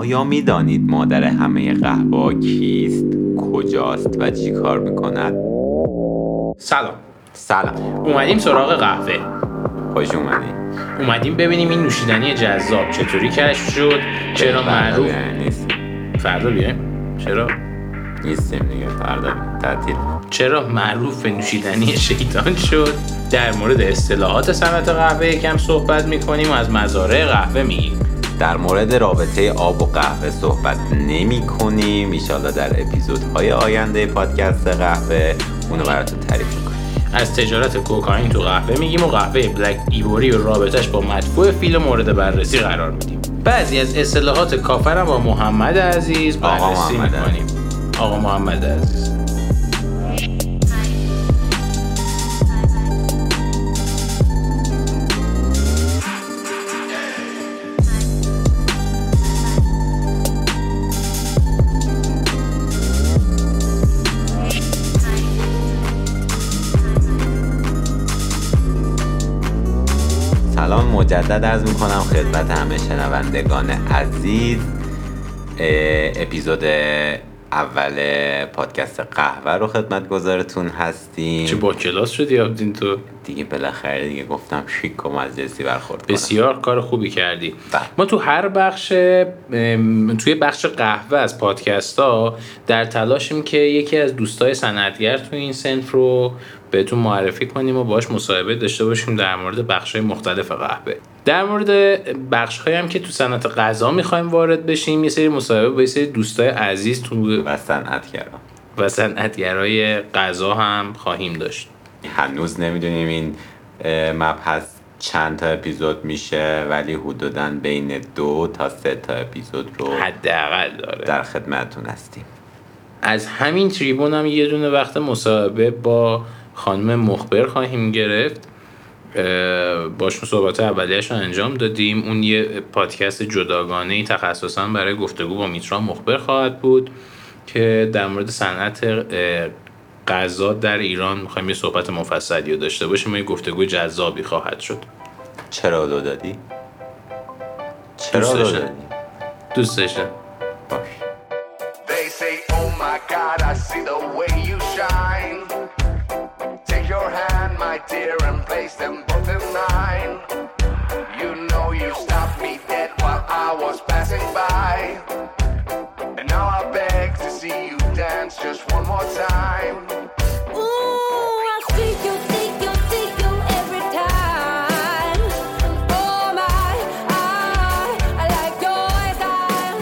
آیا می‌دانید مادر همه قهوه کیست کجاست و چی کار می‌کند؟ سلام. سلام. اومدیم سراغ قهوه. خوش اومدید اومدیم ببینیم این نوشیدنی جذاب چطوری کشف شد چرا معروف؟ نیست فردا بیایم؟ چرا؟ نیستیم دیگه فردا تعطیل. چرا معروف به نوشیدنی شیطان شد؟ در مورد اصطلاحات صنعت قهوه یکم صحبت می‌کنیم و از مزارع قهوه میگیم. در مورد رابطه آب و قهوه صحبت نمی کنیم. ایشالا در اپیزودهای آینده پادکست قهوه اونو براتون تعریف می‌کنیم از تجارت کوکائین تو قهوه میگیم و قهوه بلک ایوری و رابطش با مدفوع فیل مورد بررسی قرار میدیم. بعضی از اصطلاحات کافرم با محمد عزیز آقا بررسی محمد می‌کنیم. آقا محمد عزیز. مجدد ارز می‌کنم خدمت همه شنوندگان عزیز. اپیزود اول پادکست قهوه رو خدمت گذارتون هستیم. چه با کلاس شدی آبدین تو؟ دیگه بالاخره دیگه گفتم شیک و مجلسی برخورد کنم. بسیار کار خوبی کردی. بله. ما تو هر بخش توی بخش قهوه از پادکست ها در تلاشیم که یکی از دوستای صنعتگر تو این سنف رو بهتون معرفی کنیم و باش مصاحبه داشته باشیم در مورد بخش های مختلف قهوه. در مورد بخش هم که تو صنعت غذا می‌خوایم وارد بشیم یه سری مصاحبه با یه سری دوستای عزیز تو و صنعتگران و صنعتگرای غذا هم خواهیم داشت. هنوز نمی‌دونیم این مبحث چند تا اپیزود میشه ولی حدودا بین دو تا سه تا اپیزود رو حداقل داره. در خدمتتون هستیم. از همین تریبون هم یه دونه وقت مصاحبه با خانم مخبر خواهیم گرفت باشون صحبت اولیش رو انجام دادیم اون یه پادکست جداگانه ای تخصصا برای گفتگو با میترا مخبر خواهد بود که در مورد صنعت غذا در ایران می‌خوایم یه صحبت مفصلی رو داشته باشیم و یه گفتگو جذابی خواهد شد چرا دو دادی؟ چرا دوست دو. دادی؟ دوست داشتم باش. They say, Oh my God, I see the way you shine. And place them both in mine. You know you stopped me dead while I was passing by. And now I beg to see you dance just one more time. Ooh, I see you, see you, see you every time. Oh my, I, I like your style.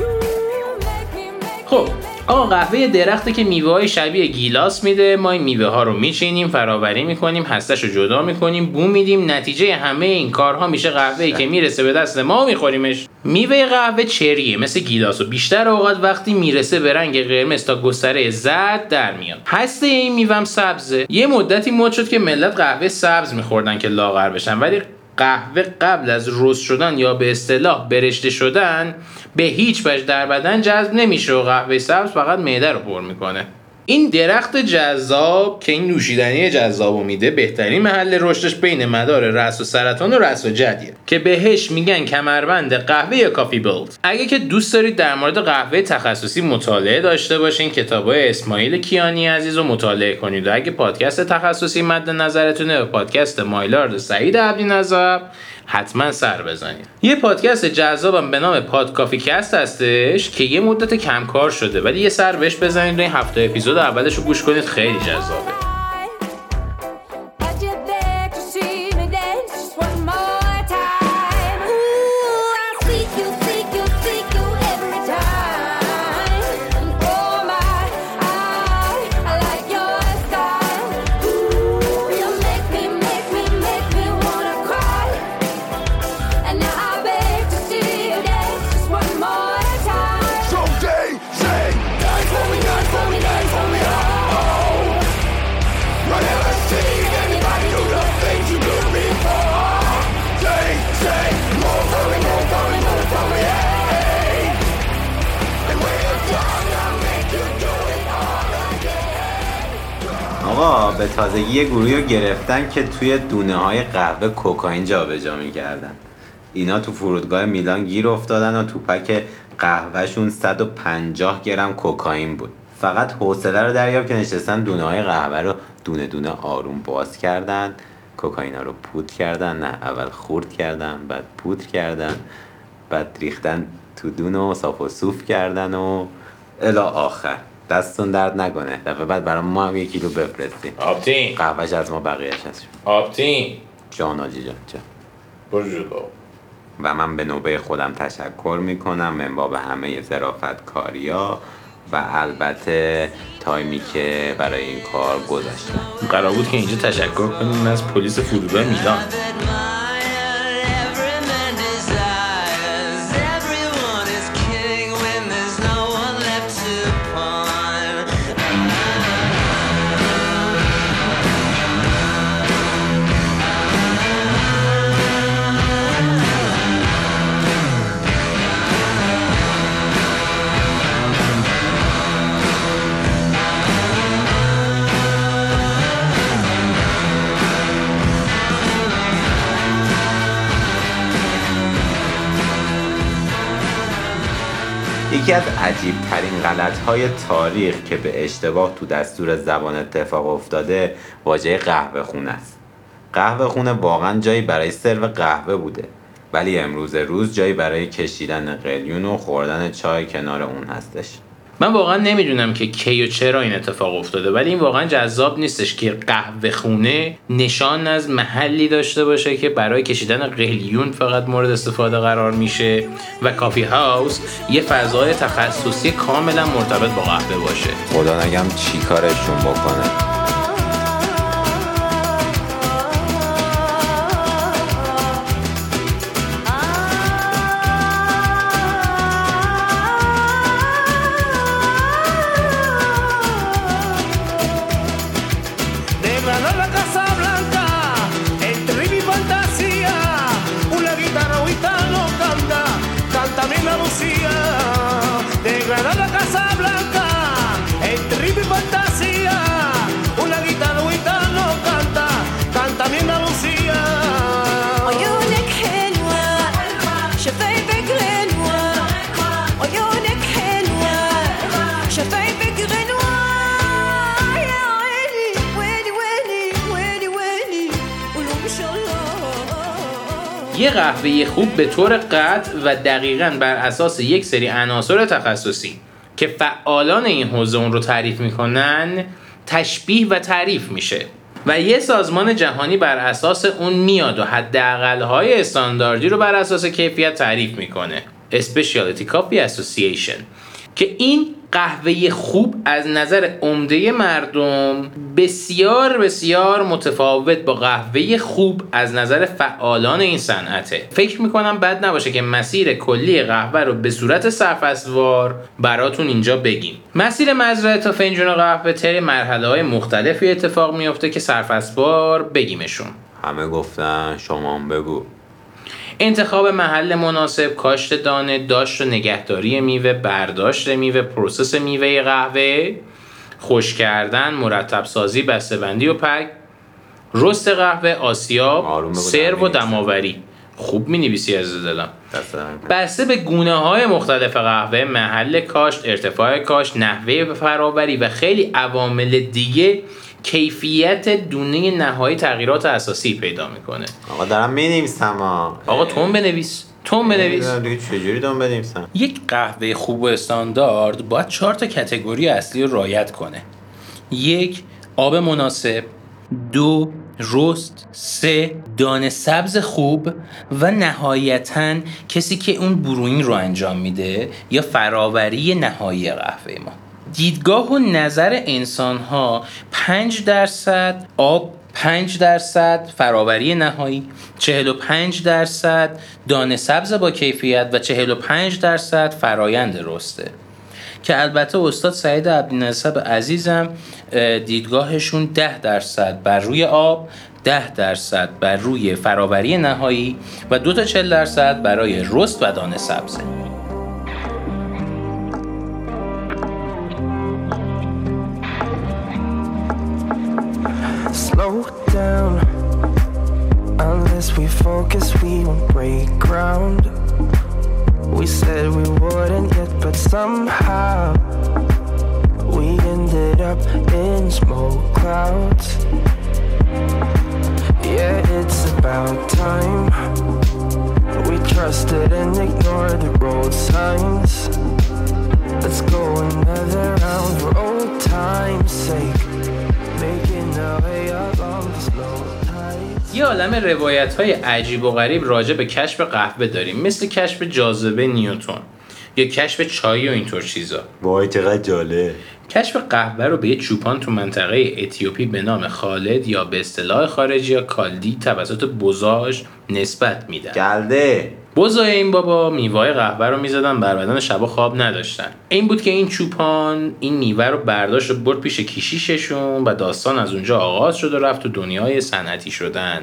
You make me, make خب me, make آقا قهوه درخته که میوه های شبیه گیلاس میده. ما این میوه ها رو میچینیم فراوری می‌کنیم هستش رو جدا می‌کنیم بو میدیم. نتیجه همه این کارها میشه قهوه که می‌رسه به دست ما و میخوریمش. میوه قهوه چریه مثل گیلاس و بیشتر اوقات وقتی می‌رسه به رنگ قرمز تا گستره زرد در میاد. هسته این میوهم سبزه. یه مدتی مد شد که ملت قهوه سبز میخوردن که لاغر بشن ولی قهوه قبل از رست شدن یا به اصطلاح برشته شدن به هیچ وجه در بدن جذب نمیشه و قهوه سبز فقط معده رو پر می‌کنه. این درخت جذاب که این نوشیدنی جذاب میده بهترین محل رشدش بین مدار رأس و سرطان و رأس و جدیه. که بهش میگن کمربند قهوه یا کافی بیلد اگه که دوست دارید در مورد قهوه تخصصی مطالعه داشته باشین کتابای اسماعیل کیانی عزیز رو مطالعه کنید. و اگه پادکست تخصصی مد نظرتونه و پادکست مایلارد سعید عبدی نظر حتما سر بزنید یه پادکست جذابم به نام پاد کافی کست هستش که یه مدت کم کار شده ولی یه سر بهش بزنید و این هفته اپیزود اولش رو گوش کنید خیلی جذابه. به تازگی یه گروهی رو گرفتن که توی دونه های قهوه کوکائین جابجا می‌کردن. اینا تو فرودگاه میلان گیر افتادن و توپک قهوهشون 150 گرم کوکائین بود. فقط حوصله رو دریاب که نشستن دونه های قهوه رو دونه دونه آروم باز کردن. کوکائینا رو پودر کردن نه اول خورد کردن بعد پودر کردن بعد ریختن تو دونه و صاف و صوف کردن و الا آخر. دستون درد نکنه. دفعه بعد برای ما هم یک کیلو بفرستین. آپتین قهوهش از ما بقیهش هست. آپتین جان آجی جان جان. برو و من به نوبه خودم تشکر می‌کنم. من باب همه ظرافت کاریا و البته تایمی که برای این کار گذاشتم. قرار بود که اینجا تشکر کنیم. از پلیس فرودگاه میلان. یکی از عجیب ترین غلط های تاریخ که به اشتباه تو دستور زبان اتفاق افتاده واژه قهوه خونه است. قهوه خونه واقعا جایی برای سرو قهوه بوده ولی امروز روز جایی برای کشیدن قلیون و خوردن چای کنار اون هستش. من واقعا نمی‌دونم که کی و چرا این اتفاق افتاده ولی این واقعا جذاب نیستش که قهوه خونه نشان از محلی داشته باشه که برای کشیدن قلیون فقط مورد استفاده قرار میشه و کافی هاوس یه فضای تخصصی کاملا مرتبط با قهوه باشه. خدا نگم چی کارشون بکنه. یه قهوه خوب به طور قطع و دقیقا بر اساس یک سری عناصر تخصصی که فعالان این حوزه اون رو تعریف می‌کنن تشبیه و تعریف میشه و یه سازمان جهانی بر اساس اون میاد و حداقل‌های استانداردی رو بر اساس کیفیت تعریف می‌کنه. Specialty Coffee Association. که این قهوه خوب از نظر عمده مردم بسیار بسیار متفاوت با قهوه خوب از نظر فعالان این صنعته. فکر می‌کنم بد نباشه که مسیر کلی قهوه رو به صورت سرفصلوار براتون اینجا بگیم. مسیر مزرعه تا فنجون قهوه طی مرحله های مختلفی اتفاق میفته که سرفصلوار بگیمشون. همه گفتن شما بگو. انتخاب محل مناسب، کاشت دانه، داشت و نگهداری میوه، برداشت میوه، process میوه قهوه، خشک کردن، مرتب سازی، بسته‌بندی و pack، roast قهوه، آسیاب، سرو و دم‌آوری. خوب می نویسی از دلم. بسته به گونه های مختلف قهوه، محل کاشت، ارتفاع کاشت، نحوه فراوری و خیلی عوامل دیگه کیفیت دونه نهایی تغییرات اساسی پیدا می‌کنه. آقا دارم می‌نویسم آقا تون بنویس. تون بنویس. چجوری دارم بنویسم؟ یک قهوه خوب و استاندارد باید چهار تا کتگوری اصلی رو رعایت کنه. یک آب مناسب. دو رست. سه دانه سبز خوب. و نهایتا کسی که اون بروین رو انجام میده یا فراوری نهایی قهوه ما. دیدگاه و نظر انسان ها 5 درصد آب 5 درصد فراوری نهایی 45 درصد دانه سبز با کیفیت و 45 درصد فرایند رسته. که البته استاد سعید عبدالنصب عزیزم اه، دیدگاهشون 10 درصد بر روی آب 10 درصد بر روی فراوری نهایی و دو تا 40 درصد برای رست و دانه سبزه. Unless we won't break ground. We said we wouldn't yet, but somehow we ended up in smoke clouds. Yeah, it's about time. We trusted and ignored the road signs. Let's go another round for old time's sake. Making our یه عالم روایت های عجیب و غریب راجع به کشف قهوه داریم. مثل کشف جاذبه نیوتون یا کشف چای و اینطور چیزا. وای چقدر جالب. کشف قهوه رو به یه چوپان تو منطقه اتیوپی به نام خالد یا به اصطلاح خارجی یا کالدی توسط بزاش نسبت میدن. گلده بزای این بابا میوه قهوه رو می‌زدن بر بدن شبا خواب نداشتن. این بود که این چوپان این میوه رو برداشت و برد پیش کشیششون و داستان از اونجا آغاز شد و رفت تو دنیای صنعتی شدن.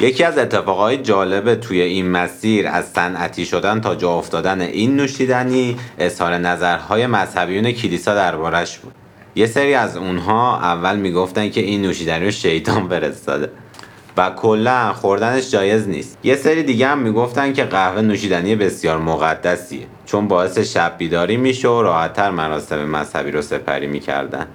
یکی از اتفاقهای جالب توی این مسیر از صنعتی شدن تا جا افتادن این نوشیدنی اظهار نظرهای مذهبیون کلیسا دربارش بود. یه سری از اونها اول می‌گفتن که این نوشیدنی رو شیطان فرستاده. و کلا خوردنش جایز نیست. یه سری دیگه هم می‌گفتن که قهوه نوشیدنی بسیار مقدسیه چون باعث شب بیداری میشه و راحتتر مراسم مذهبی رو سپری می‌کردن.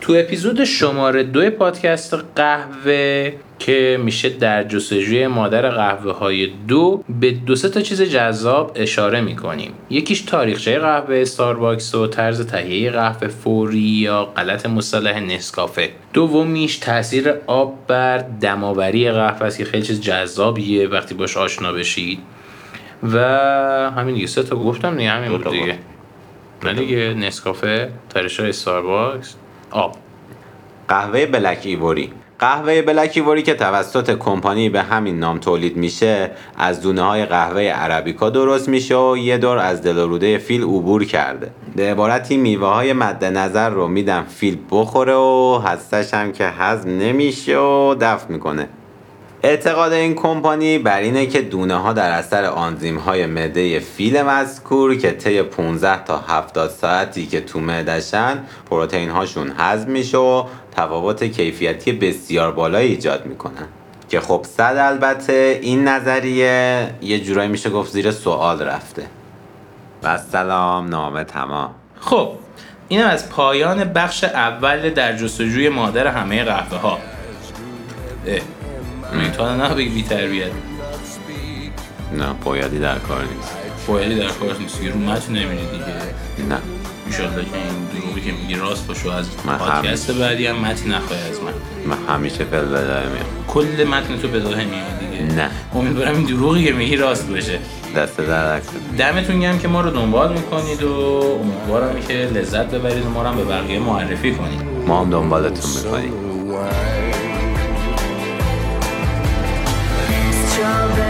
تو اپیزود شماره دو پادکست قهوه که میشه در جستجوی مادر قهوه های دو به دو سه تا چیز جذاب اشاره می‌کنیم. یکیش تاریخچه قهوه ستارباکس و طرز تهیه قهوه فوری یا غلط مصطلح نسکافه. دومیش تاثیر آب بر دم‌آوری قهوه است که خیلی چیز جذابیه وقتی باش آشنا بشید. و همین دیگه سه تا گفتم دیگه همین بود دیگه. نه دیگه نسکافه تاریخچه استارباکس آب. قهوه Black Ivory. قهوه Black Ivory که توسط کمپانی به همین نام تولید میشه از دونه های قهوه عربیکا درست میشه و یه دور از دل و روده فیل عبور کرده. به عبارتی میوه های مد نظر رو میدن فیل بخوره و هسته‌ش هم که هضم نمیشه و دفع می‌کنه. اعتقاد این کمپانی بر اینه که دونه ها در اثر آنزیم های معده فیل مذکور که طی 15 تا 70 ساعتی که تو معدهشن پروتئین هاشون هضم میشه و تفاوت کیفیتی بسیار بالایی ایجاد می‌کنن. که خب صد البته این نظریه یه جورایی میشه گفت زیر سوال رفته. و سلام نامه تمام. خب اینم از پایان بخش اول در جستجوی مادر همه قهوه ها تا نه بگی بی تربیت. نه پایدی در کار نیست. فایلی در کار نیست. یه رو متن نمیری دیگه. نه. ایشالله که این دروغی که میگی راست باشه و از پادکست بعدی هم متن نخواهی از من. من همیشه فل بداره میام. کل متن تو بداهه میاد دیگه. نه. امیدوارم این دروغی که میگی راست باشه. دست در. دمتون گرم که ما رو دنبال می‌کنید و امیدوارم که لذت ببرید و ما رو هم به بقیه معرفی کنید. ما هم دنبالتون می‌کنیم. trouble